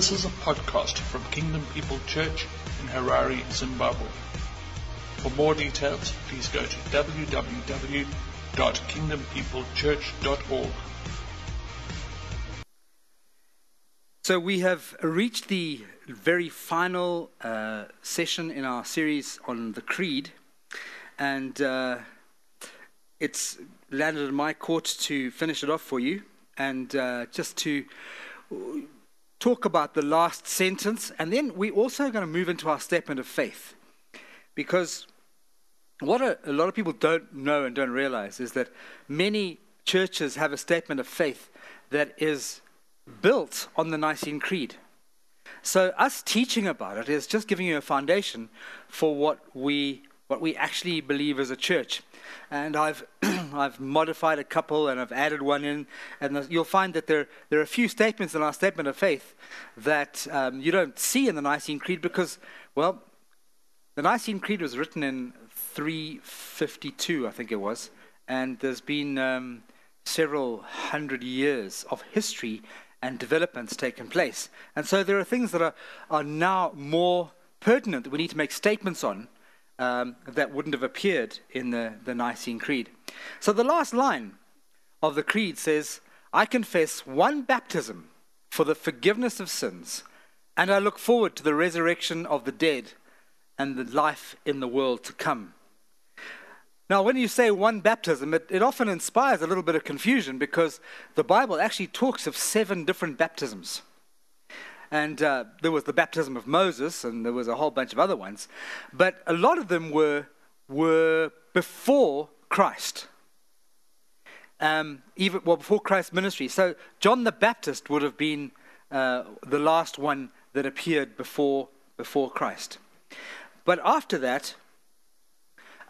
This is a podcast from Kingdom People Church in Harare, Zimbabwe. For more details, please go to www.kingdompeoplechurch.org. So we have reached the very final uh, session in our series on the Creed, and uh, it's landed in my court to finish it off for you and uh, just to talk about the last sentence, and then we're also going to move into our statement of faith. Because what a, a lot of people don't know and don't realize is that many churches have a statement of faith that is built on the Nicene Creed. So us teaching about it is just giving you a foundation for what we what we actually believe as a church. And I've I've modified a couple and I've added one in, and you'll find that there there are a few statements in our statement of faith that um, you don't see in the Nicene Creed because, well, the Nicene Creed was written in 352, I think it was, and there's been um, several hundred years of history and developments taken place. And so there are things that are, are now more pertinent that we need to make statements on um, that wouldn't have appeared in the, the Nicene Creed. So the last line of the Creed says, I confess one baptism for the forgiveness of sins, and I look forward to the resurrection of the dead and the life in the world to come. Now, when you say one baptism, it, it often inspires a little bit of confusion because the Bible actually talks of seven different baptisms. And uh, there was the baptism of Moses, and there was a whole bunch of other ones. But a lot of them were, were before Christ. Um, even well before Christ's ministry. So John the Baptist would have been uh, the last one that appeared before before Christ. But after that,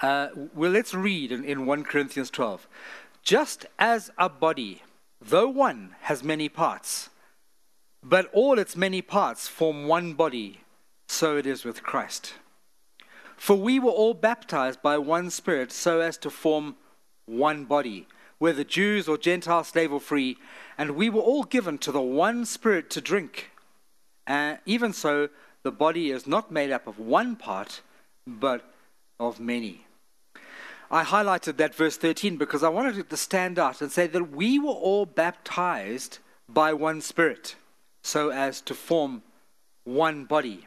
uh, well, let's read in, in 1 Corinthians 12. Just as a body, though one, has many parts, but all its many parts form one body, so it is with Christ. For we were all baptized by one Spirit so as to form one body, whether Jews or Gentiles, slave or free, and we were all given to the one Spirit to drink. And even so, the body is not made up of one part, but of many. I highlighted that verse 13 because I wanted it to stand out and say that we were all baptized by one Spirit so as to form one body.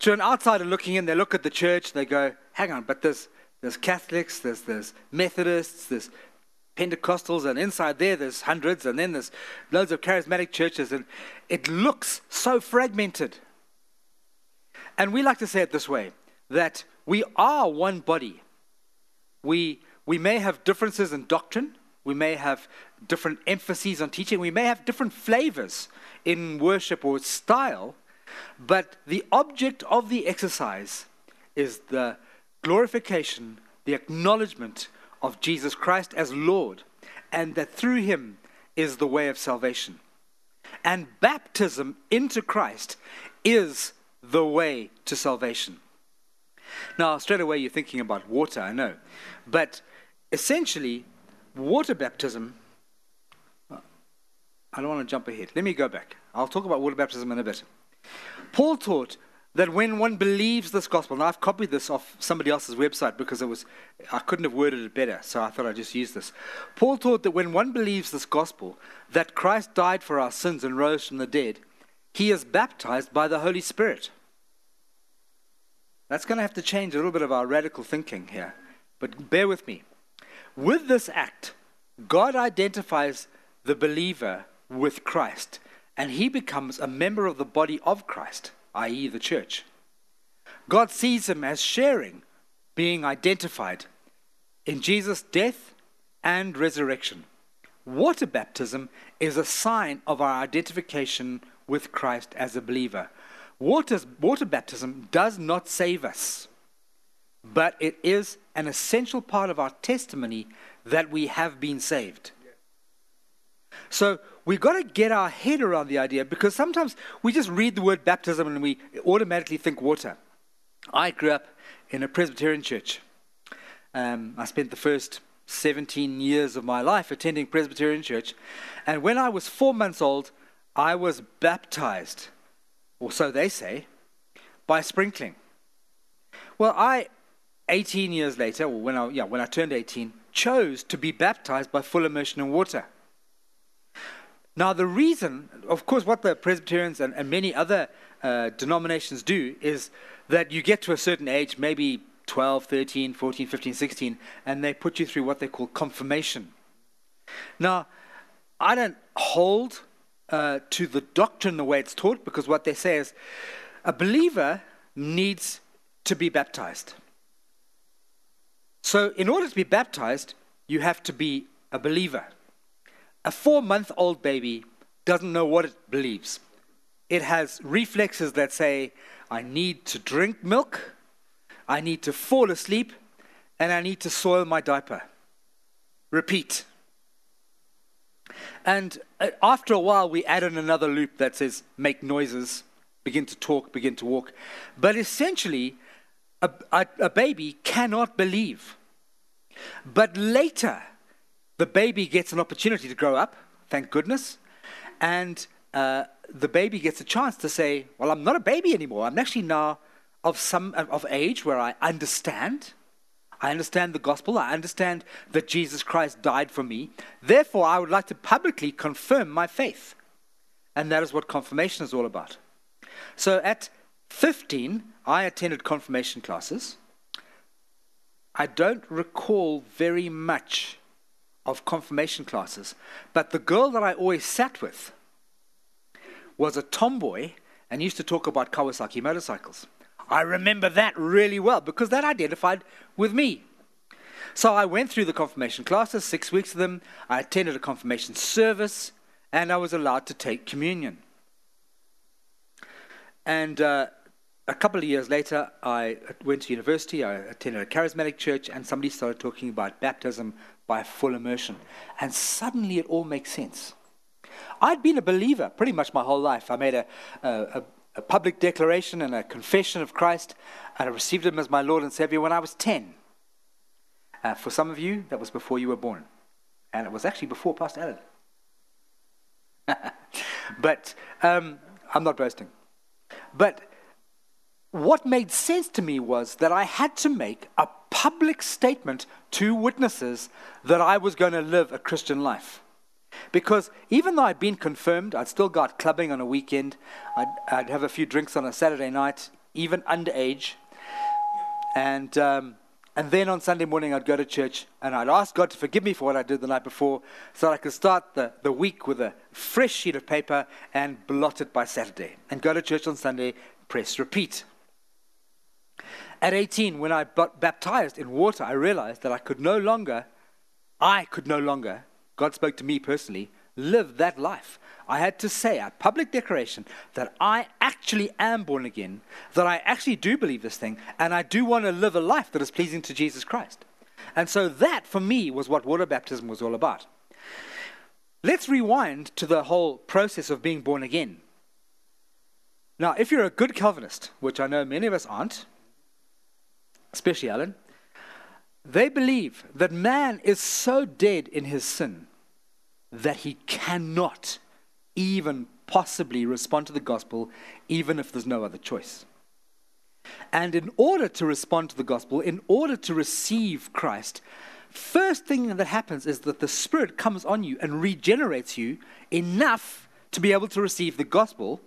To an outsider looking in, they look at the church, they go, hang on, but there's, there's Catholics, there's, there's Methodists, there's Pentecostals, and inside there there's hundreds, and then there's loads of charismatic churches, and it looks so fragmented. And we like to say it this way that we are one body we, we may have differences in doctrine, we may have different emphases on teaching, we may have different flavors in worship or style, but the object of the exercise is the glorification, the acknowledgement of Jesus Christ as Lord, and that through him is the way of salvation. And baptism into Christ is the way to salvation. Now, straight away, you're thinking about water, I know. But essentially, water baptism. Uh, I don't want to jump ahead. Let me go back. I'll talk about water baptism in a bit. Paul taught that when one believes this gospel, and I've copied this off somebody else's website because it was I couldn't have worded it better, so I thought I'd just use this. Paul taught that when one believes this gospel, that Christ died for our sins and rose from the dead, he is baptized by the Holy Spirit. That's going to have to change a little bit of our radical thinking here. But bear with me. With this act, God identifies the believer with Christ, and he becomes a member of the body of Christ, i.e., the church. God sees him as sharing, being identified in Jesus' death and resurrection. Water baptism is a sign of our identification with Christ as a believer. Water, baptism does not save us, but it is an essential part of our testimony that we have been saved. So we've got to get our head around the idea because sometimes we just read the word baptism and we automatically think water. I grew up in a Presbyterian church. Um, I spent the first 17 years of my life attending Presbyterian church. And when I was four months old, I was baptized, or so they say, by sprinkling. Well, I, 18 years later, or when I, yeah, when I turned 18, chose to be baptized by full immersion in water. Now, the reason, of course, what the Presbyterians and, and many other uh, denominations do is that you get to a certain age, maybe 12, 13, 14, 15, 16, and they put you through what they call confirmation. Now, I don't hold uh, to the doctrine the way it's taught because what they say is a believer needs to be baptized. So, in order to be baptized, you have to be a believer. A four month old baby doesn't know what it believes. It has reflexes that say, I need to drink milk, I need to fall asleep, and I need to soil my diaper. Repeat. And uh, after a while, we add in another loop that says, make noises, begin to talk, begin to walk. But essentially, a, a, a baby cannot believe. But later, the baby gets an opportunity to grow up, thank goodness, and uh, the baby gets a chance to say, Well, I'm not a baby anymore. I'm actually now of some of age where I understand. I understand the gospel. I understand that Jesus Christ died for me. Therefore, I would like to publicly confirm my faith. And that is what confirmation is all about. So at 15, I attended confirmation classes. I don't recall very much of confirmation classes, but the girl that I always sat with was a tomboy and used to talk about Kawasaki motorcycles. I remember that really well because that identified with me. So I went through the confirmation classes, six weeks of them. I attended a confirmation service, and I was allowed to take communion. And uh, a couple of years later, I went to university. I attended a charismatic church, and somebody started talking about baptism by full immersion. And suddenly it all makes sense. I'd been a believer pretty much my whole life. I made a, a, a public declaration and a confession of Christ, and I received Him as my Lord and Savior when I was 10. Uh, for some of you, that was before you were born. And it was actually before Pastor Alan. but um, I'm not boasting. But what made sense to me was that I had to make a public statement to witnesses that I was going to live a Christian life. Because even though I'd been confirmed, I'd still got clubbing on a weekend, I'd, I'd have a few drinks on a Saturday night, even underage. And, um, and then on Sunday morning, I'd go to church and I'd ask God to forgive me for what I did the night before so that I could start the, the week with a fresh sheet of paper and blot it by Saturday. And go to church on Sunday, press repeat. At 18, when I got baptized in water, I realized that I could no longer, I could no longer, God spoke to me personally, live that life. I had to say a public declaration that I actually am born again, that I actually do believe this thing, and I do want to live a life that is pleasing to Jesus Christ. And so that, for me, was what water baptism was all about. Let's rewind to the whole process of being born again. Now, if you're a good Calvinist, which I know many of us aren't, especially Alan, they believe that man is so dead in his sin that he cannot even possibly respond to the gospel, even if there's no other choice. And in order to respond to the gospel, in order to receive Christ, first thing that happens is that the Spirit comes on you and regenerates you enough to be able to receive the gospel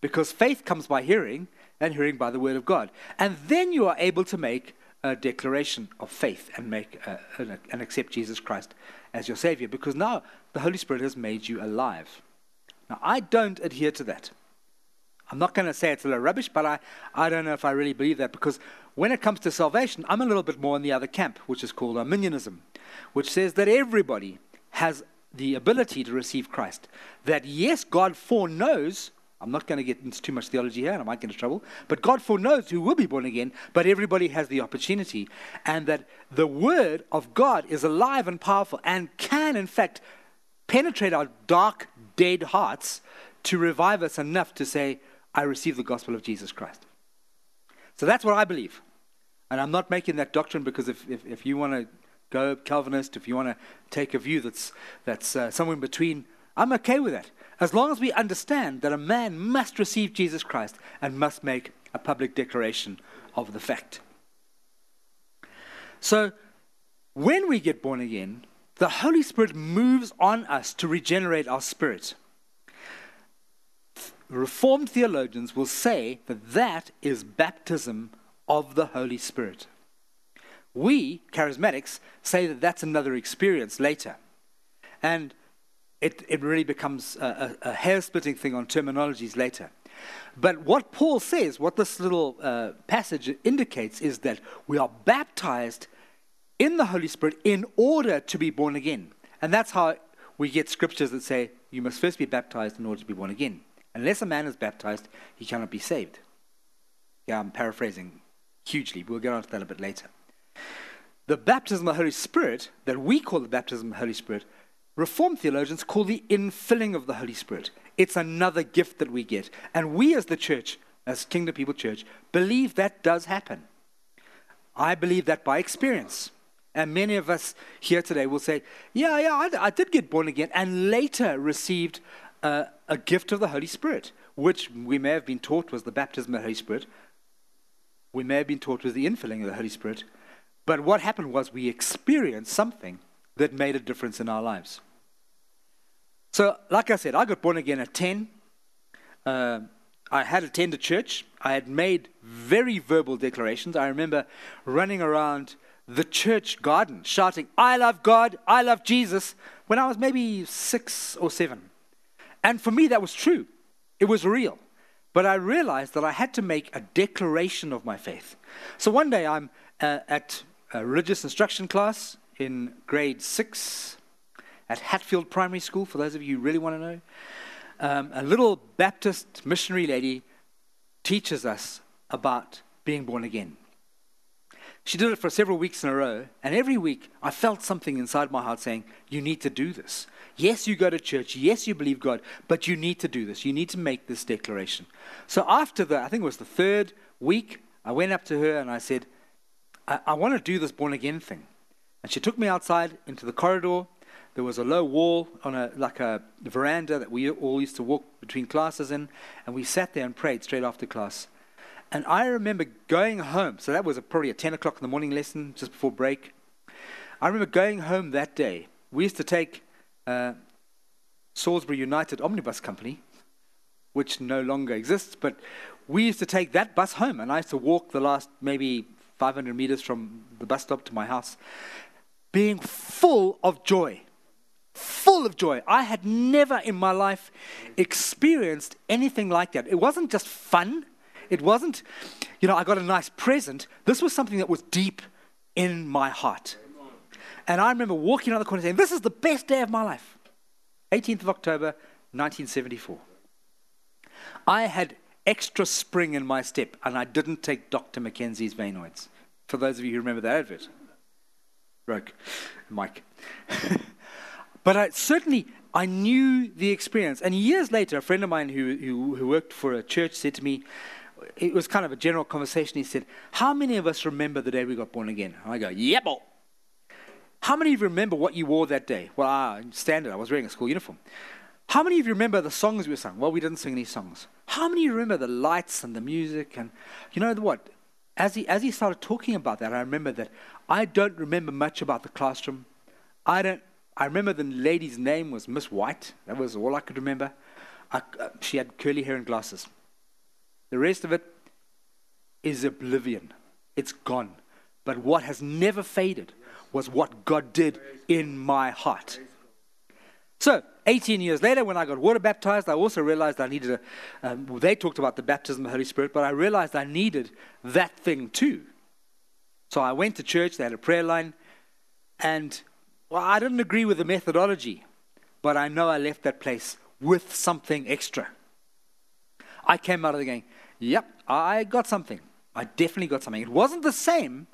because faith comes by hearing and hearing by the word of God. And then you are able to make a declaration of faith and make uh, and accept Jesus Christ as your Savior because now the Holy Spirit has made you alive. Now, I don't adhere to that. I'm not going to say it's a little rubbish, but I, I don't know if I really believe that because when it comes to salvation, I'm a little bit more in the other camp, which is called Arminianism, which says that everybody has the ability to receive Christ. That yes, God foreknows I'm not going to get into too much theology here, and I might get into trouble. But God foreknows who will be born again, but everybody has the opportunity. And that the Word of God is alive and powerful and can, in fact, penetrate our dark, dead hearts to revive us enough to say, I receive the gospel of Jesus Christ. So that's what I believe. And I'm not making that doctrine because if, if, if you want to go Calvinist, if you want to take a view that's, that's uh, somewhere in between, I'm okay with that. As long as we understand that a man must receive Jesus Christ and must make a public declaration of the fact. So, when we get born again, the Holy Spirit moves on us to regenerate our spirit. Reformed theologians will say that that is baptism of the Holy Spirit. We, charismatics, say that that's another experience later. And it, it really becomes a, a, a hair splitting thing on terminologies later. But what Paul says, what this little uh, passage indicates, is that we are baptized in the Holy Spirit in order to be born again. And that's how we get scriptures that say you must first be baptized in order to be born again. Unless a man is baptized, he cannot be saved. Yeah, I'm paraphrasing hugely. We'll get on to that a bit later. The baptism of the Holy Spirit, that we call the baptism of the Holy Spirit, Reformed theologians call the infilling of the Holy Spirit. It's another gift that we get. And we as the church, as Kingdom People Church, believe that does happen. I believe that by experience. And many of us here today will say, Yeah, yeah, I, I did get born again, and later received uh, a gift of the Holy Spirit, which we may have been taught was the baptism of the Holy Spirit. We may have been taught was the infilling of the Holy Spirit. But what happened was we experienced something that made a difference in our lives. So, like I said, I got born again at 10. Uh, I had attended church. I had made very verbal declarations. I remember running around the church garden shouting, I love God, I love Jesus, when I was maybe six or seven. And for me, that was true. It was real. But I realized that I had to make a declaration of my faith. So one day I'm uh, at a religious instruction class in grade six at Hatfield Primary School, for those of you who really want to know. Um, a little Baptist missionary lady teaches us about being born again. She did it for several weeks in a row, and every week I felt something inside my heart saying, You need to do this. Yes, you go to church. Yes, you believe God, but you need to do this. You need to make this declaration. So after the, I think it was the third week, I went up to her and I said, I, I want to do this born again thing. And she took me outside into the corridor. There was a low wall on a like a veranda that we all used to walk between classes in, and we sat there and prayed straight after class. And I remember going home. So that was a, probably a ten o'clock in the morning lesson just before break. I remember going home that day. We used to take uh, Salisbury United Omnibus Company, which no longer exists, but we used to take that bus home, and I used to walk the last maybe 500 meters from the bus stop to my house being full of joy. Full of joy. I had never in my life experienced anything like that. It wasn't just fun. It wasn't, you know, I got a nice present. This was something that was deep in my heart. And I remember walking out the corner saying, This is the best day of my life. 18th of October, 1974. I had extra spring in my step, and I didn't take Dr. Mackenzie's Menthoids. For those of you who remember that advert broke, Mike. but I, certainly, I knew the experience. And years later, a friend of mine who, who, who worked for a church said to me, it was kind of a general conversation. He said, How many of us remember the day we got born again? I go, Yep. How many of you remember what you wore that day? Well, standard, I was wearing a school uniform. How many of you remember the songs we sang? Well, we didn't sing any songs. How many of you remember the lights and the music? And you know what? As he, as he started talking about that, I remember that I don't remember much about the classroom. I don't. I remember the lady's name was Miss White. That was all I could remember. I, uh, she had curly hair and glasses. The rest of it is oblivion. It's gone. But what has never faded was what God did in my heart. So, 18 years later, when I got water baptized, I also realized I needed a. Um, well, they talked about the baptism of the Holy Spirit, but I realized I needed that thing too. So I went to church, they had a prayer line, and well, I didn't agree with the methodology, but I know I left that place with something extra. I came out of the game, yep, I got something. I definitely got something. It wasn't the same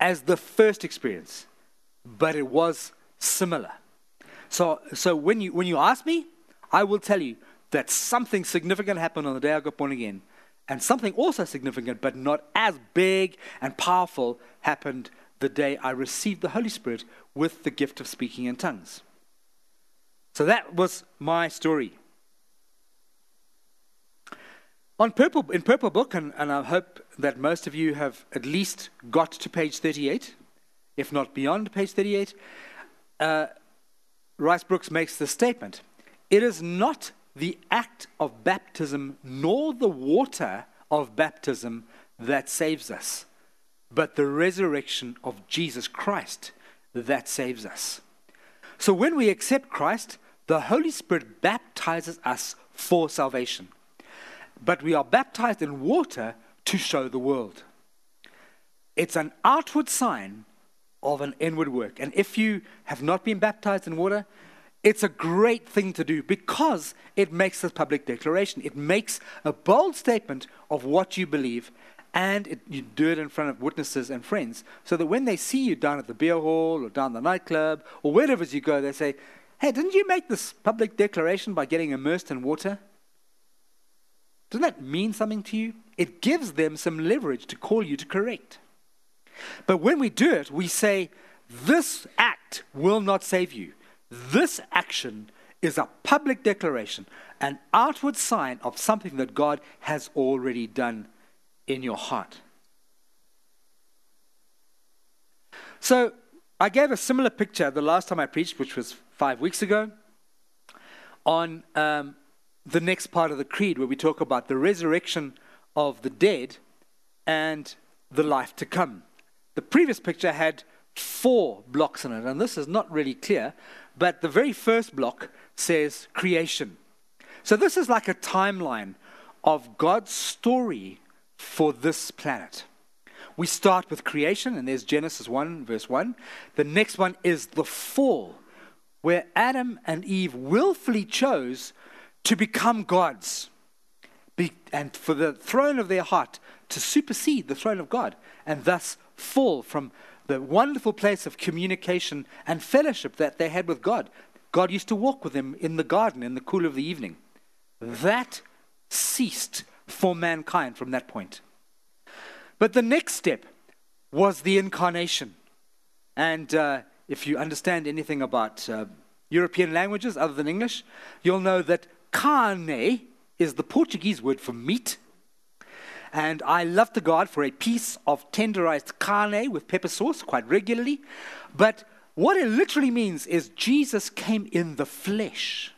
as the first experience, but it was similar. So, so when, you, when you ask me, I will tell you that something significant happened on the day I got born again and something also significant, but not as big and powerful, happened the day I received the Holy Spirit with the gift of speaking in tongues. So that was my story. On purple, in Purple Book, and, and I hope that most of you have at least got to page 38, if not beyond page 38, uh, Rice Broocks makes the statement It is not the act of baptism nor the water of baptism that saves us, but the resurrection of Jesus Christ that saves us. So when we accept Christ, the Holy Spirit baptizes us for salvation but we are baptized in water to show the world. It's an outward sign of an inward work. And if you have not been baptized in water, it's a great thing to do because it makes a public declaration. It makes a bold statement of what you believe, and it, you do it in front of witnesses and friends so that when they see you down at the beer hall or down the nightclub or wherever you go, they say, Hey, didn't you make this public declaration by getting immersed in water? Doesn't that mean something to you? It gives them some leverage to call you to correct. But when we do it, we say, This act will not save you. This action is a public declaration, an outward sign of something that God has already done in your heart. So, I gave a similar picture the last time I preached, which was five weeks ago, on um, the next part of the creed where we talk about the resurrection of the dead and the life to come. The previous picture had four blocks in it, and this is not really clear, but the very first block says creation. So this is like a timeline of God's story for this planet. We start with creation, and there's Genesis 1, verse 1. The next one is the fall, where Adam and Eve willfully chose to become gods and for the throne of their heart to supersede the throne of God and thus fall from the wonderful place of communication and fellowship that they had with God. God used to walk with them in the garden in the cool of the evening. That ceased for mankind from that point. But the next step was the incarnation. And uh, if you understand anything about uh, European languages other than English, you'll know that carne is the Portuguese word for meat. And I love to God for a piece of tenderized carne with pepper sauce quite regularly. But what it literally means is Jesus came in the flesh.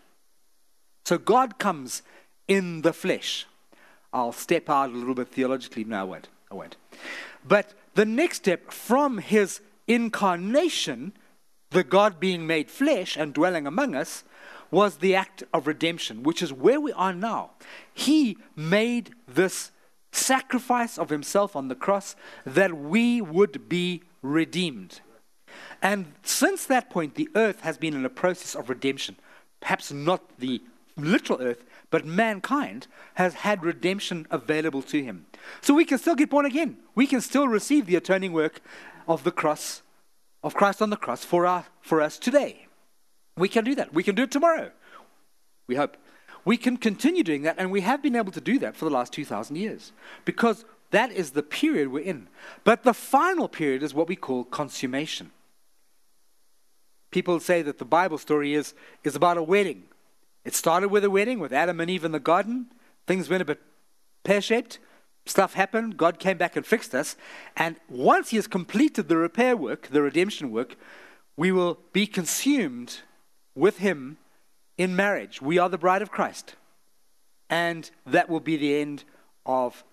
So God comes in the flesh. I'll step out a little bit theologically. No, I won't. I won't. But the next step from his incarnation, the God being made flesh and dwelling among us, was the act of redemption, which is where we are now. He made this sacrifice of himself on the cross that we would be redeemed. And since that point, the earth has been in a process of redemption. Perhaps not the literal earth, but mankind has had redemption available to him. So we can still get born again. We can still receive the atoning work of the cross, of Christ on the cross for, our, for us today. We can do that. We can do it tomorrow. We hope. We can continue doing that, and we have been able to do that for the last 2,000 years because that is the period we're in. But the final period is what we call consummation. People say that the Bible story is, is about a wedding. It started with a wedding with Adam and Eve in the garden. Things went a bit pear shaped. Stuff happened. God came back and fixed us. And once He has completed the repair work, the redemption work, we will be consumed with him in marriage. We are the bride of Christ. And that will be the end of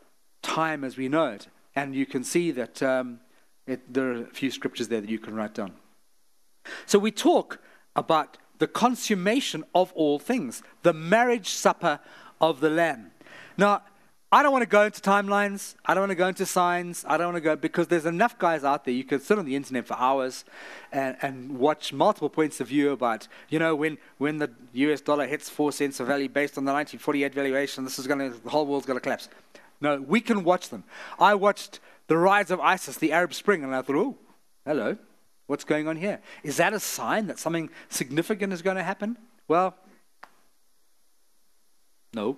time as we know it. And you can see that um, it, there are a few scriptures there that you can write down. So we talk about the consummation of all things, the marriage supper of the Lamb. Now, I don't want to go into timelines. I don't want to go into signs. I don't want to go because there's enough guys out there. You can sit on the internet for hours and, and watch multiple points of view about, you know, when, when the US dollar hits four cents of value based on the 1948 valuation, this is going to, the whole world's going to collapse. No, we can watch them. I watched the rise of ISIS, the Arab Spring, and I thought, oh, hello, what's going on here? Is that a sign that something significant is going to happen? Well, no.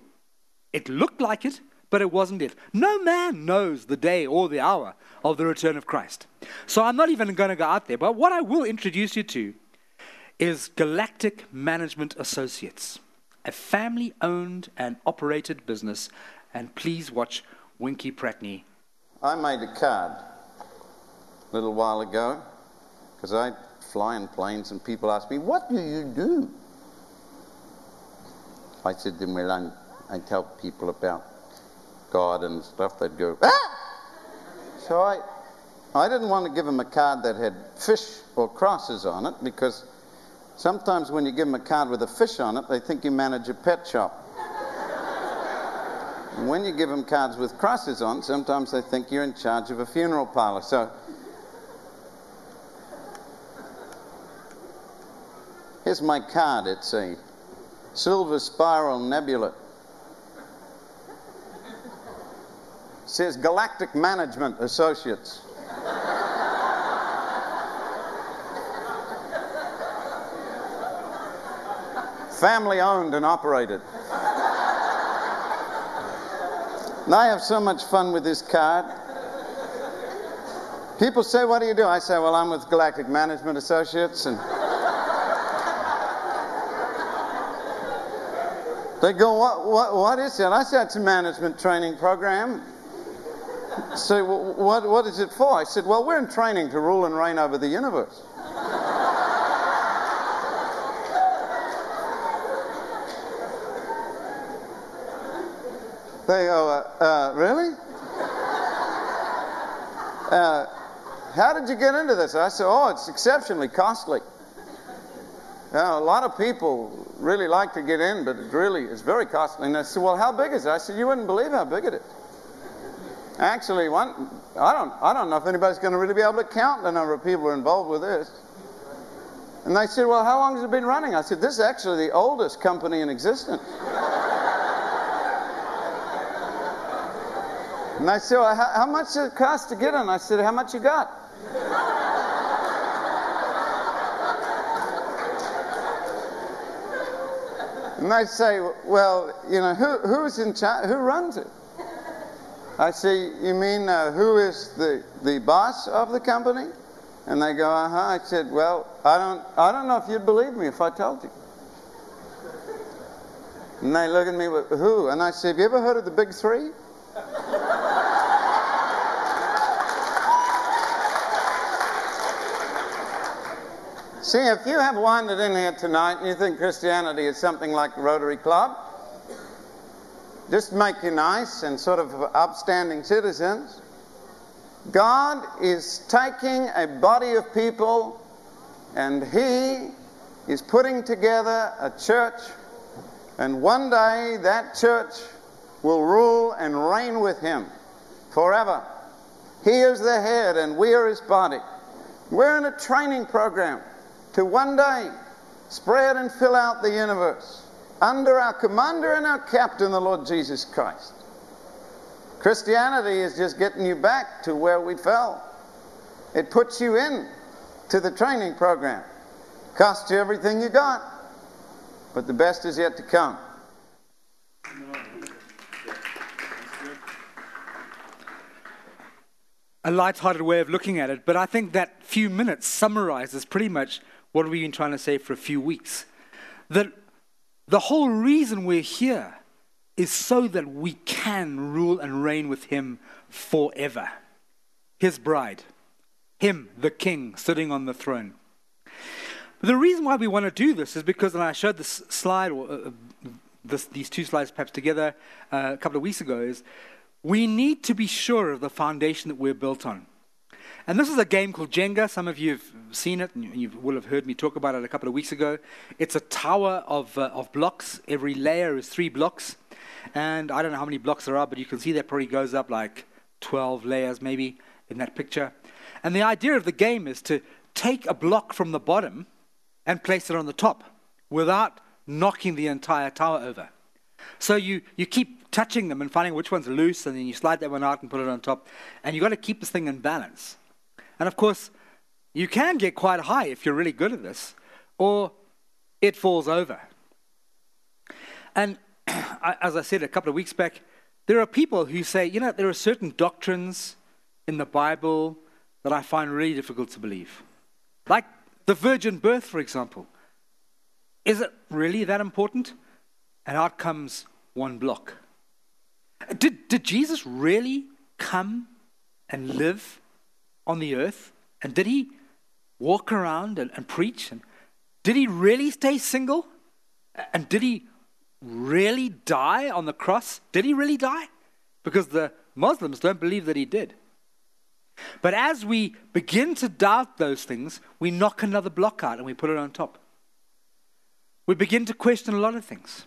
It looked like it, but it wasn't it. No man knows the day or the hour of the return of Christ. So I'm not even going to go out there. But what I will introduce you to is Galactic Management Associates, a family owned and operated business. And please watch Winkie Pratney. I made a card a little while ago because I fly in planes and people ask me, What do you do? I said to them, Well, I'm, I tell people about God and stuff. They'd go, Ah! So I, I didn't want to give them a card that had fish or crosses on it because sometimes when you give them a card with a fish on it, they think you manage a pet shop. when you give them cards with crosses on, sometimes they think you're in charge of a funeral parlor. So here's my card. It's a silver spiral nebula. It says Galactic Management Associates. Family owned and operated. And I have so much fun with this card. People say, What do you do? I say, Well, I'm with Galactic Management Associates. And they go, What, what, what is it? I said, It's a management training program. Well, what, what is it for? I said, Well, we're in training to rule and reign over the universe. They go, uh, uh, really? Uh, how did you get into this? I said, oh, it's exceptionally costly. a lot of people really like to get in, but it really is very costly. And I said, well, how big is it? I said, you wouldn't believe how big it is. Actually, one, I don't, I don't know if anybody's going to really be able to count the number of people who are involved with this. And they said, well, how long has it been running? I said, this is actually the oldest company in existence. And I said, well, how, how much does it cost to get in? I said, how much you got? And they say, well, you know, who, who's in charge? Who runs it? I say, you mean uh, who is the, the boss of the company? And they go, uh huh. I said, well, I don't, I don't know if you'd believe me if I told you. And they look at me with who? And I say, have you ever heard of the big three? See, if you have wandered in here tonight and you think Christianity is something like the Rotary Club, just make you nice and sort of upstanding citizens. God is taking a body of people and He is putting together a church, and one day that church will rule and reign with Him forever. He is the head, and we are His body. We're in a training program to one day spread and fill out the universe under our commander and our captain, the Lord Jesus Christ. Christianity is just getting you back to where we fell. It puts you in to the training program. Costs you everything you got. But the best is yet to come. A light-hearted way of looking at it, but I think that few minutes summarizes pretty much what we've been trying to say for a few weeks? That the whole reason we're here is so that we can rule and reign with Him forever. His bride, Him, the King, sitting on the throne. The reason why we want to do this is because, and I showed this slide, or uh, this, these two slides perhaps together uh, a couple of weeks ago, is we need to be sure of the foundation that we're built on. And this is a game called Jenga. Some of you have seen it, and you will have heard me talk about it a couple of weeks ago. It's a tower of, uh, of blocks. Every layer is three blocks. And I don't know how many blocks there are, but you can see that probably goes up like 12 layers maybe in that picture. And the idea of the game is to take a block from the bottom and place it on the top without knocking the entire tower over. So you, you keep touching them and finding which one's loose, and then you slide that one out and put it on top. And you've got to keep this thing in balance. And of course, you can get quite high if you're really good at this, or it falls over. And as I said a couple of weeks back, there are people who say, you know, there are certain doctrines in the Bible that I find really difficult to believe. Like the virgin birth, for example. is it really that important? And out comes one block. Did, did Jesus really come and live on the earth? And did he walk around and, and preach? And did he really stay single? And did he really die on the cross? Did he really die? Because the Muslims don't believe that he did. But as we begin to doubt those things, we knock another block out and we put it on top. We begin to question a lot of things.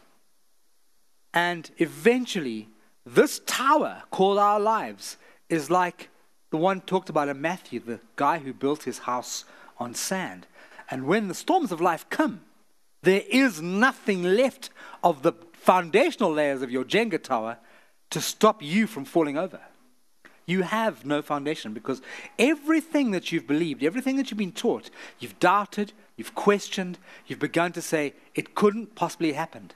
And eventually, this tower called our lives is like the one talked about in Matthew, the guy who built his house on sand. And when the storms of life come, there is nothing left of the foundational layers of your Jenga tower to stop you from falling over. You have no foundation because everything that you've believed, everything that you've been taught, you've doubted, you've questioned, you've begun to say, it couldn't possibly happen.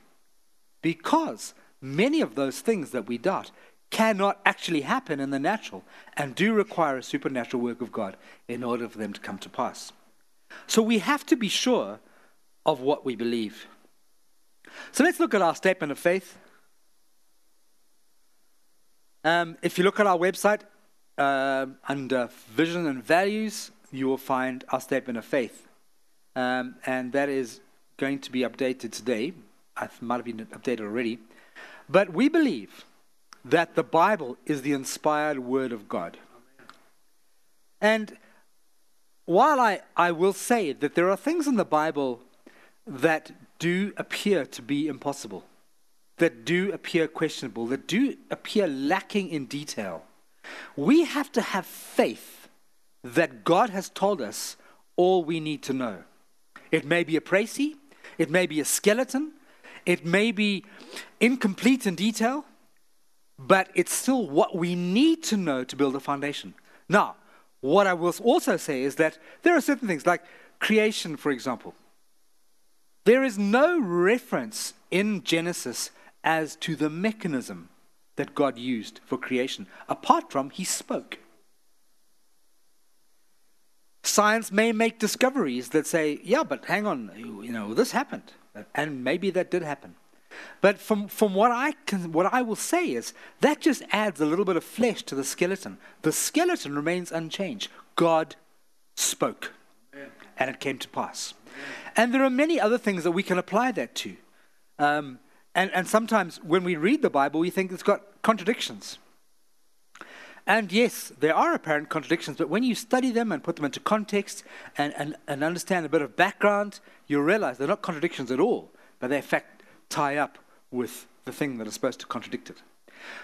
Because many of those things that we doubt cannot actually happen in the natural and do require a supernatural work of God in order for them to come to pass. So we have to be sure of what we believe. So let's look at our statement of faith. Um, if you look at our website uh, under vision and values, you will find our statement of faith. Um, and that is going to be updated today. I might have been updated already. But we believe that the Bible is the inspired word of God. And while I, I will say that there are things in the Bible that do appear to be impossible, that do appear questionable, that do appear lacking in detail, we have to have faith that God has told us all we need to know. It may be a précis, it may be a skeleton, it may be incomplete in detail, but it's still what we need to know to build a foundation. Now, what I will also say is that there are certain things like creation, for example. There is no reference in Genesis as to the mechanism that God used for creation, apart from He spoke. Science may make discoveries that say, yeah, but hang on, you know, this happened. And maybe that did happen. But from, from what, I can, what I will say is that just adds a little bit of flesh to the skeleton. The skeleton remains unchanged. God spoke, and it came to pass. And there are many other things that we can apply that to. Um, and, and sometimes when we read the Bible, we think it's got contradictions. And yes, there are apparent contradictions, but when you study them and put them into context and, and, and understand a bit of background, you realize they're not contradictions at all, but they in fact tie up with the thing that is supposed to contradict it.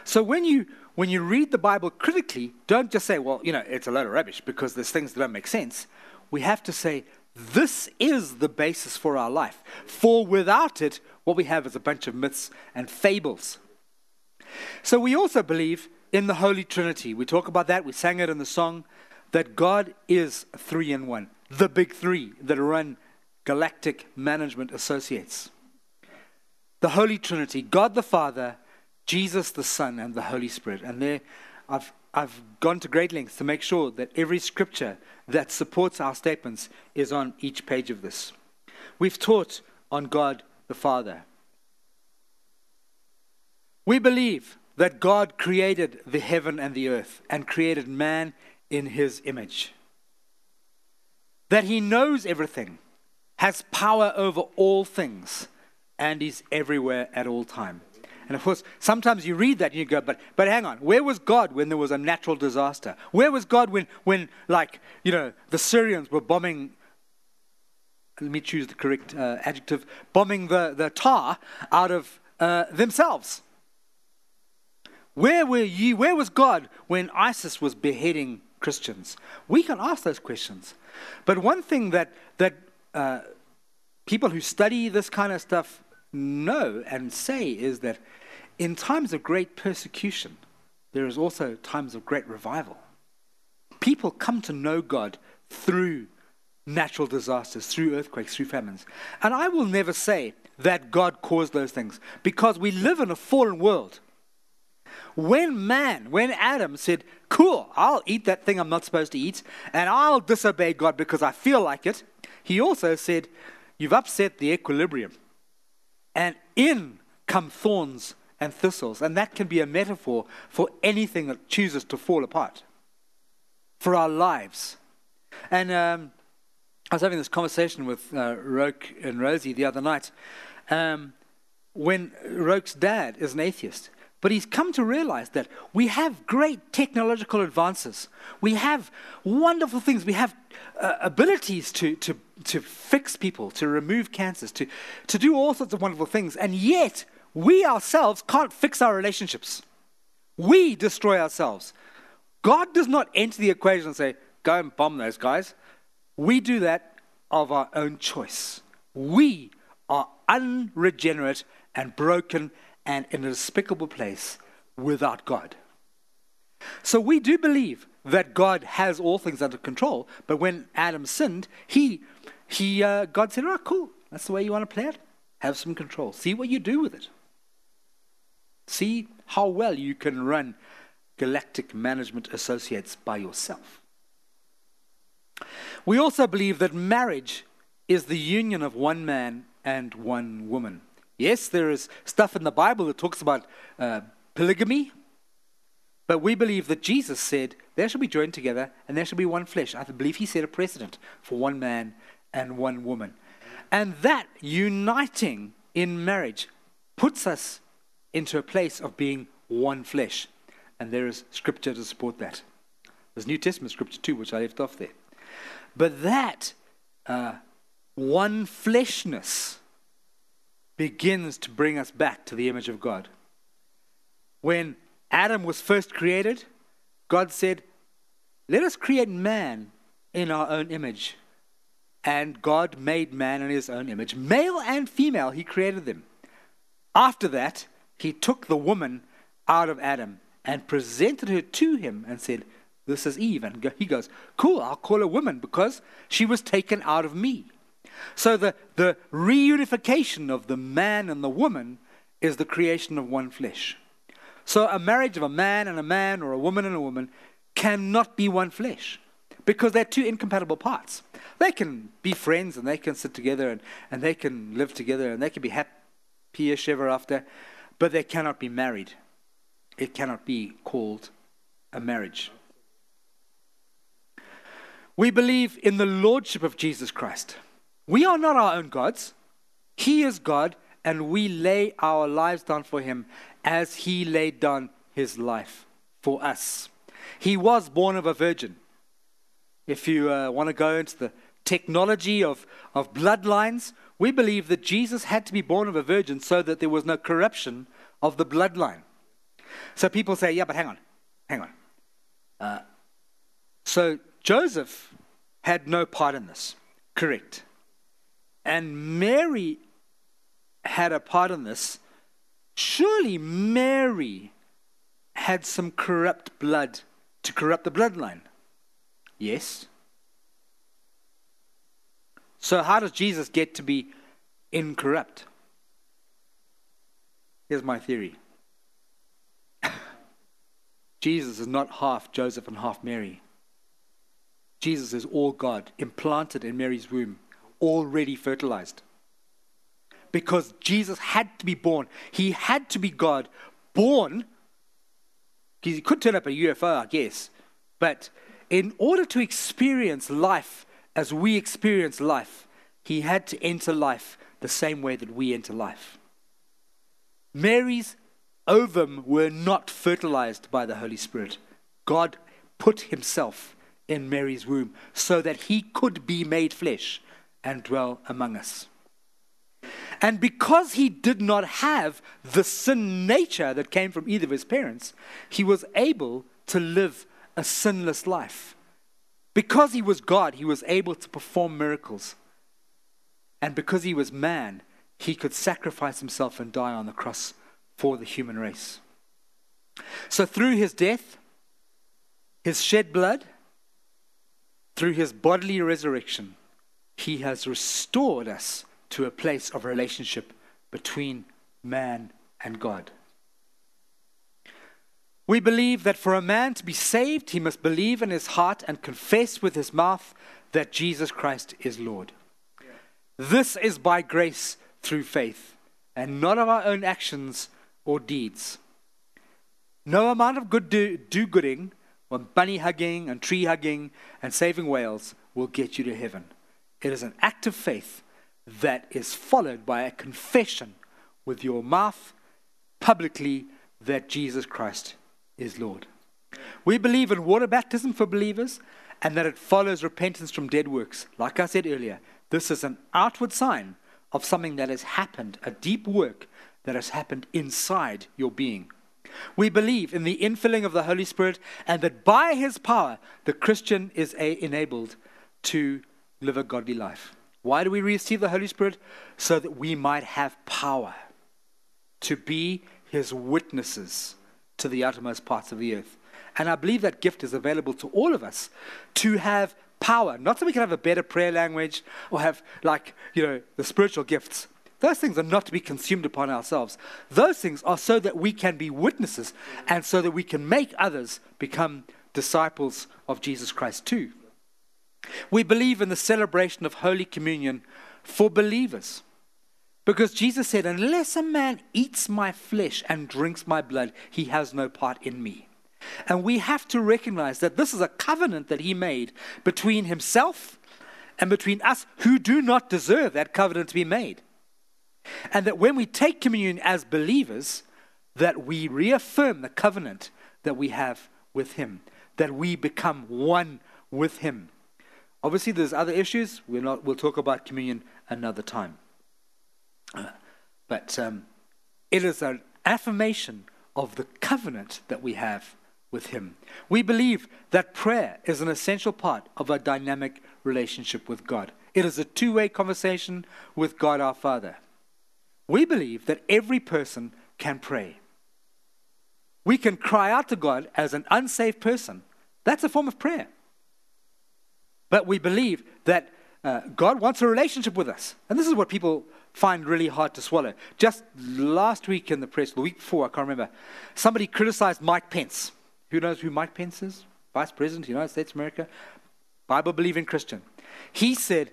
So when you when you read the Bible critically, don't just say, well, you know, it's a load of rubbish because there's things that don't make sense. We have to say, this is the basis for our life. For without it, what we have is a bunch of myths and fables. So we also believe in the Holy Trinity. We talk about that, we sang it in the song, that God is three in one, the big three that run Galactic Management Associates. The Holy Trinity, God the Father, Jesus the Son, and the Holy Spirit. And there, I've, I've gone to great lengths to make sure that every scripture that supports our statements is on each page of this. We've taught on God the Father. We believe that God created the heaven and the earth and created man in his image. That he knows everything, has power over all things, and is everywhere at all time. And of course, sometimes you read that and you go, but, but hang on, where was God when there was a natural disaster? Where was God when, when like, you know, the Syrians were bombing, let me choose the correct uh, adjective, bombing the, the tar out of uh, themselves? Where were you? Where was God when ISIS was beheading Christians? We can ask those questions. But one thing that, that uh, people who study this kind of stuff know and say is that in times of great persecution, there is also times of great revival. People come to know God through natural disasters, through earthquakes, through famines. And I will never say that God caused those things because we live in a fallen world. When man, when Adam said, Cool, I'll eat that thing I'm not supposed to eat, and I'll disobey God because I feel like it, he also said, you've upset the equilibrium. And in come thorns and thistles. And that can be a metaphor for anything that chooses to fall apart, for our lives. And um, I was having this conversation with uh, Roke and Rosie the other night. Um, when Roke's dad is an atheist, but he's come to realize that we have great technological advances. We have wonderful things. We have uh, abilities to, to, to fix people, to remove cancers, to, to do all sorts of wonderful things. And yet, we ourselves can't fix our relationships. We destroy ourselves. God does not enter the equation and say, go and bomb those guys. We do that of our own choice. We are unregenerate and broken and in a despicable place without God. So we do believe that God has all things under control, but when Adam sinned, he, he, uh, God said, "Oh, cool. That's the way you want to play it. Have some control. See what you do with it. See how well you can run Galactic Management Associates by yourself." We also believe that marriage is the union of one man and one woman. Yes, there is stuff in the Bible that talks about uh, polygamy, but we believe that Jesus said there shall be joined together and there shall be one flesh. I believe he set a precedent for one man and one woman. And that uniting in marriage puts us into a place of being one flesh. And there is scripture to support that. There's New Testament scripture too, which I left off there. But that uh, one fleshness begins to bring us back to the image of God. When Adam was first created, God said, Let us create man in our own image. And God made man in his own image. Male and female, he created them. After that, he took the woman out of Adam and presented her to him and said, This is Eve. And he goes, Cool, I'll call her woman because she was taken out of me. So the, the reunification of the man and the woman is the creation of one flesh. So a marriage of a man and a man or a woman and a woman cannot be one flesh because they're two incompatible parts. They can be friends and they can sit together and, and they can live together and they can be happy-ish ever after, but they cannot be married. It cannot be called a marriage. We believe in the lordship of Jesus Christ. We are not our own gods. He is God, and we lay our lives down for Him as He laid down His life for us. He was born of a virgin. If you uh, want to go into the technology of, of bloodlines, we believe that Jesus had to be born of a virgin so that there was no corruption of the bloodline. So people say, yeah, but hang on, hang on. Uh, so Joseph had no part in this. Correct. And Mary had a part in this. Surely Mary had some corrupt blood to corrupt the bloodline. Yes. So, how does Jesus get to be incorrupt? Here's my theory Jesus is not half Joseph and half Mary. Jesus is all God, implanted in Mary's womb already fertilized. Because Jesus had to be born. He had to be God, born. Because He could turn up a UFO, I guess. But in order to experience life as we experience life, he had to enter life the same way that we enter life. Mary's ovum were not fertilized by the Holy Spirit. God put himself in Mary's womb so that he could be made flesh and dwell among us. And because he did not have the sin nature that came from either of his parents, he was able to live a sinless life. Because he was God, he was able to perform miracles. And because he was man, he could sacrifice himself and die on the cross for the human race. So, through his death, his shed blood, through his bodily resurrection, he has restored us to a place of relationship between man and God. We believe that for a man to be saved, he must believe in his heart and confess with his mouth that Jesus Christ is Lord. This is by grace through faith, and not of our own actions or deeds. No amount of good do, do gooding, or bunny hugging and tree hugging and saving whales will get you to heaven. It is an act of faith that is followed by a confession with your mouth publicly that Jesus Christ is Lord. We believe in water baptism for believers and that it follows repentance from dead works. Like I said earlier, this is an outward sign of something that has happened, a deep work that has happened inside your being. We believe in the infilling of the Holy Spirit and that by his power, the Christian is enabled to live a godly life. Why do we receive the Holy Spirit? So that we might have power to be his witnesses to the uttermost parts of the earth. And I believe that gift is available to all of us to have power, not so we can have a better prayer language or have, like, you know, the spiritual gifts. Those things are not to be consumed upon ourselves. Those things are so that we can be witnesses and so that we can make others become disciples of Jesus Christ too. We believe in the celebration of Holy Communion for believers. Because Jesus said, Unless a man eats my flesh and drinks my blood, he has no part in me. And we have to recognize that this is a covenant that he made between himself and between us who do not deserve that covenant to be made. And that when we take communion as believers, that we reaffirm the covenant that we have with him, that we become one with him. Obviously, there's other issues. We're not, we'll talk about communion another time. But um, it is an affirmation of the covenant that we have with Him. We believe that prayer is an essential part of a dynamic relationship with God. It is a two way conversation with God our Father. We believe that every person can pray. We can cry out to God as an unsaved person. That's a form of prayer. But we believe that uh, God wants a relationship with us. And this is what people find really hard to swallow. Just last week in the press, the week before, I can't remember, somebody criticized Mike Pence. Who knows who Mike Pence is? Vice President of the United States of America, Bible believing Christian. He said,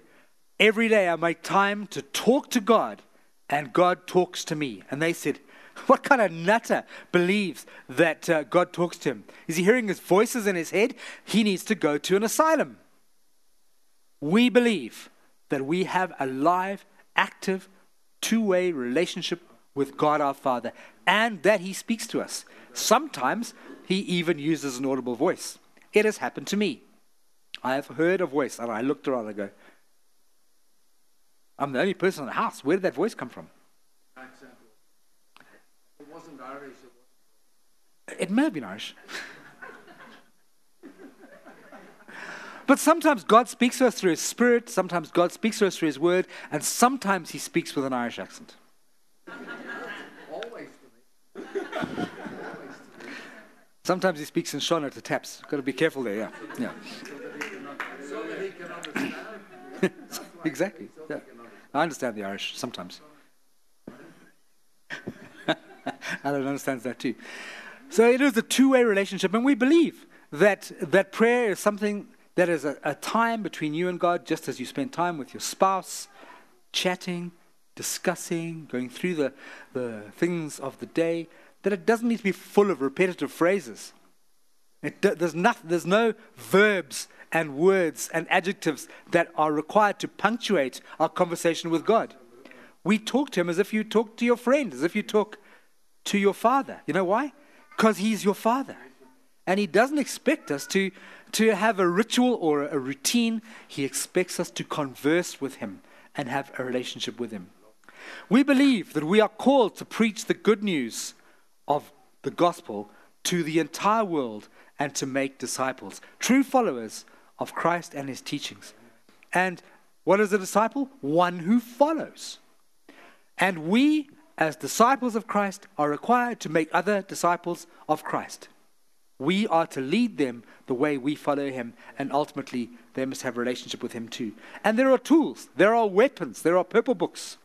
Every day I make time to talk to God, and God talks to me. And they said, What kind of nutter believes that uh, God talks to him? Is he hearing his voices in his head? He needs to go to an asylum. We believe that we have a live, active, two way relationship with God our Father and that He speaks to us. Sometimes He even uses an audible voice. It has happened to me. I have heard a voice and I looked around and go, I'm the only person in the house. Where did that voice come from? It wasn't Irish. It It may have been Irish. but sometimes God speaks to us through His Spirit, sometimes God speaks to us through His Word, and sometimes He speaks with an Irish accent. always to me. Sometimes He speaks in Shona to Taps. Got to be careful there, yeah. Yeah. So that he can understand. exactly. Yeah. I understand the Irish sometimes. Alan understands that too. So it is a two-way relationship, and we believe that that prayer is something that is a, a time between you and God, just as you spend time with your spouse, chatting, discussing, going through the, the things of the day. That it doesn't need to be full of repetitive phrases. It, there's, there's no verbs and words and adjectives that are required to punctuate our conversation with God. We talk to Him as if you talk to your friend, as if you talk to your Father. You know why? Because He's your Father. And He doesn't expect us to, to have a ritual or a routine, He expects us to converse with Him and have a relationship with Him. We believe that we are called to preach the good news of the gospel to the entire world and to make disciples, true followers of Christ and his teachings. And what is a disciple? One who follows. And we, as disciples of Christ, are required to make other disciples of Christ. We are to lead them the way we follow him, and ultimately they must have a relationship with him too. And there are tools, there are weapons, there are purple books,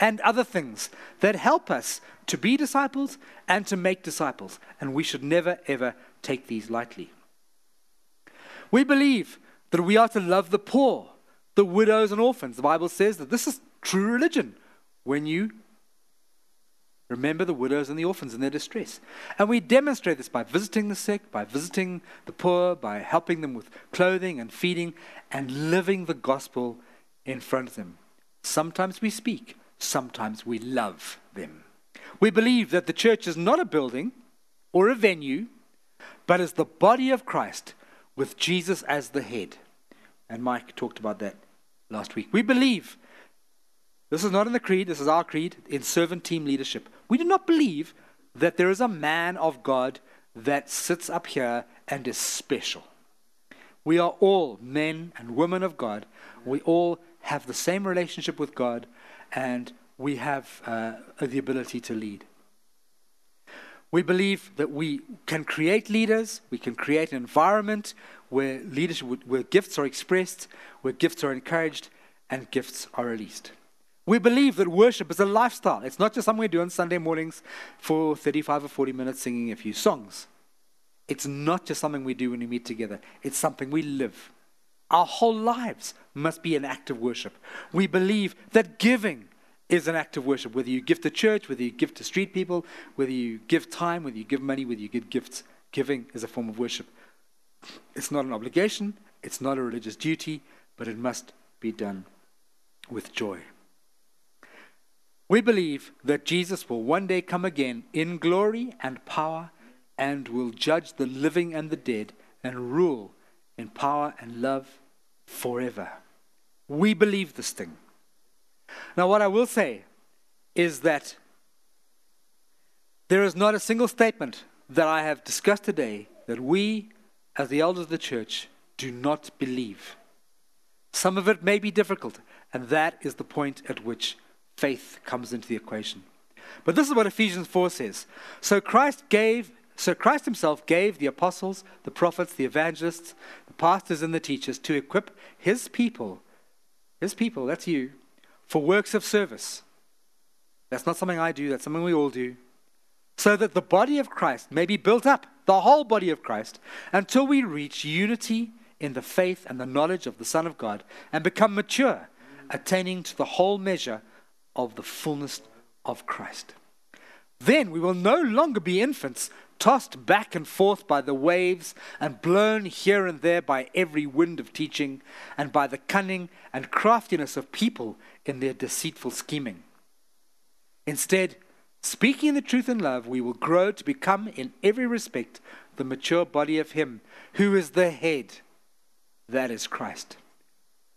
and other things that help us to be disciples and to make disciples. And we should never, ever take these lightly. We believe that we are to love the poor, the widows, and orphans. The Bible says that this is true religion when you remember the widows and the orphans in their distress. And we demonstrate this by visiting the sick, by visiting the poor, by helping them with clothing and feeding, and living the gospel in front of them. Sometimes we speak, sometimes we love them. We believe that the church is not a building or a venue, but is the body of Christ with Jesus as the head. And Mike talked about that last week. We believe, this is not in the creed, this is our creed, in servant team leadership. We do not believe that there is a man of God that sits up here and is special. We are all men and women of God. We all have the same relationship with God, and we have uh, the ability to lead. We believe that we can create leaders, we can create an environment where leadership, where gifts are expressed, where gifts are encouraged, and gifts are released. We believe that worship is a lifestyle. It's not just something we do on Sunday mornings for 35 or 40 minutes singing a few songs. It's not just something we do when we meet together, it's something we live. Our whole lives must be an act of worship. We believe that giving is an act of worship. Whether you give to church, whether you give to street people, whether you give time, whether you give money, whether you give gifts, giving is a form of worship. It's not an obligation, it's not a religious duty, but it must be done with joy. We believe that Jesus will one day come again in glory and power and will judge the living and the dead and rule in power and love forever. We believe this thing. Now, what I will say is that there is not a single statement that I have discussed today that we, as the elders of the church, do not believe. Some of it may be difficult, and that is the point at which faith comes into the equation. But this is what Ephesians 4 says. So Christ gave so Christ himself gave the apostles, the prophets, the evangelists, the pastors and the teachers to equip his people, his people, that's you, for works of service. That's not something I do, that's something we all do. So that the body of Christ may be built up, the whole body of Christ, until we reach unity in the faith and the knowledge of the Son of God and become mature, attaining to the whole measure of the fullness of Christ. Then we will no longer be infants, tossed back and forth by the waves and blown here and there by every wind of teaching and by the cunning and craftiness of people in their deceitful scheming. Instead, speaking the truth in love, we will grow to become, in every respect, the mature body of Him who is the head. That is Christ.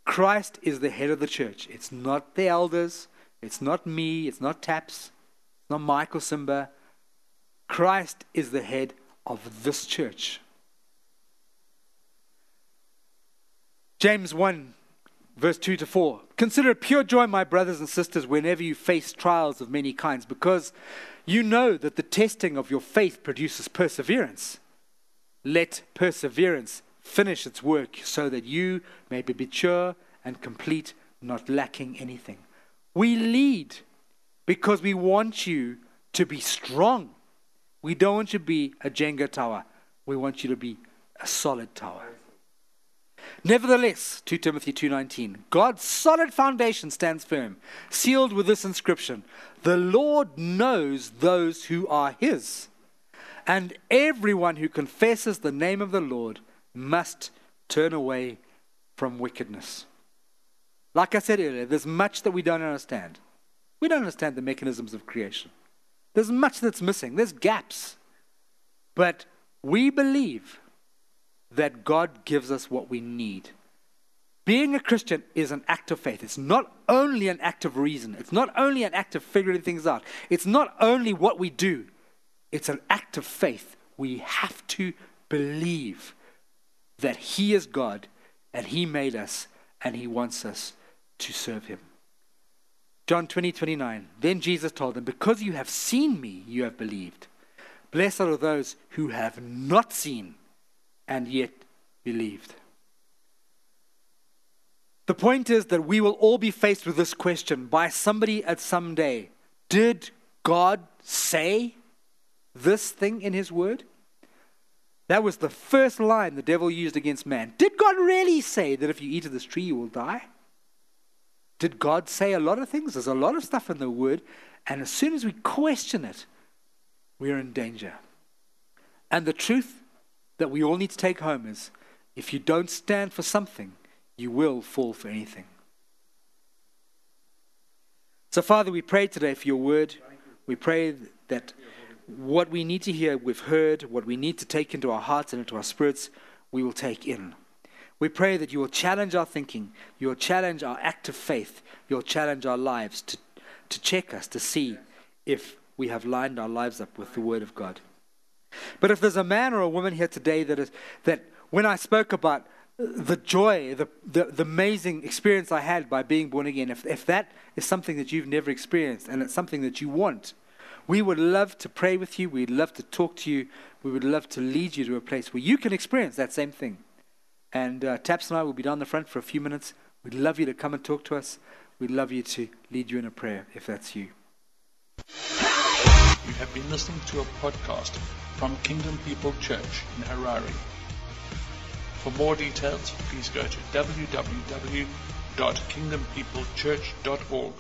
Christ is the head of the church. It's not the elders, it's not me, it's not Taps, it's not Michael Simba. Christ is the head of this church. James 1 verse 2 to 4. Consider it pure joy, my brothers and sisters, whenever you face trials of many kinds, because you know that the testing of your faith produces perseverance. Let perseverance finish its work so that you may be mature and complete, not lacking anything. We lead because we want you to be strong. We don't want you to be a Jenga tower. We want you to be a solid tower. Nevertheless, 2 Timothy 2:19, God's solid foundation stands firm, sealed with this inscription: The Lord knows those who are his. And everyone who confesses the name of the Lord must turn away from wickedness. Like I said earlier, there's much that we don't understand. We don't understand the mechanisms of creation. There's much that's missing. There's gaps. But we believe that God gives us what we need. Being a Christian is an act of faith. It's not only an act of reason. It's not only an act of figuring things out. It's not only what we do. It's an act of faith. We have to believe that He is God and He made us and He wants us to serve Him. John 20, 29. Then Jesus told them, Because you have seen me, you have believed. Blessed are those who have not seen and yet believed. The point is that we will all be faced with this question by somebody at some day Did God say this thing in His Word? That was the first line the devil used against man. Did God really say that if you eat of this tree you will die? Did God say a lot of things? There's a lot of stuff in the Word, and as soon as we question it, we are in danger. And the truth that we all need to take home is if you don't stand for something, you will fall for anything. So, Father, we pray today for your word. We pray that what we need to hear, we've heard, what we need to take into our hearts and into our spirits, we will take in. We pray that you will challenge our thinking, you will challenge our active faith, you will challenge our lives to, to check us, to see if we have lined our lives up with the Word of God. But if there's a man or a woman here today that is that when I spoke about the joy, the, the, the, amazing experience I had by being born again, if, if that is something that you've never experienced and it's something that you want, we would love to pray with you. We'd love to talk to you. We would love to lead you to a place where you can experience that same thing. And uh, Taps and I will be down the front for a few minutes. We'd love you to come and talk to us. We'd love you to lead you in a prayer if that's you. You have been listening to a podcast from Kingdom People Church in Harare. For more details, please go to www.kingdompeoplechurch.org.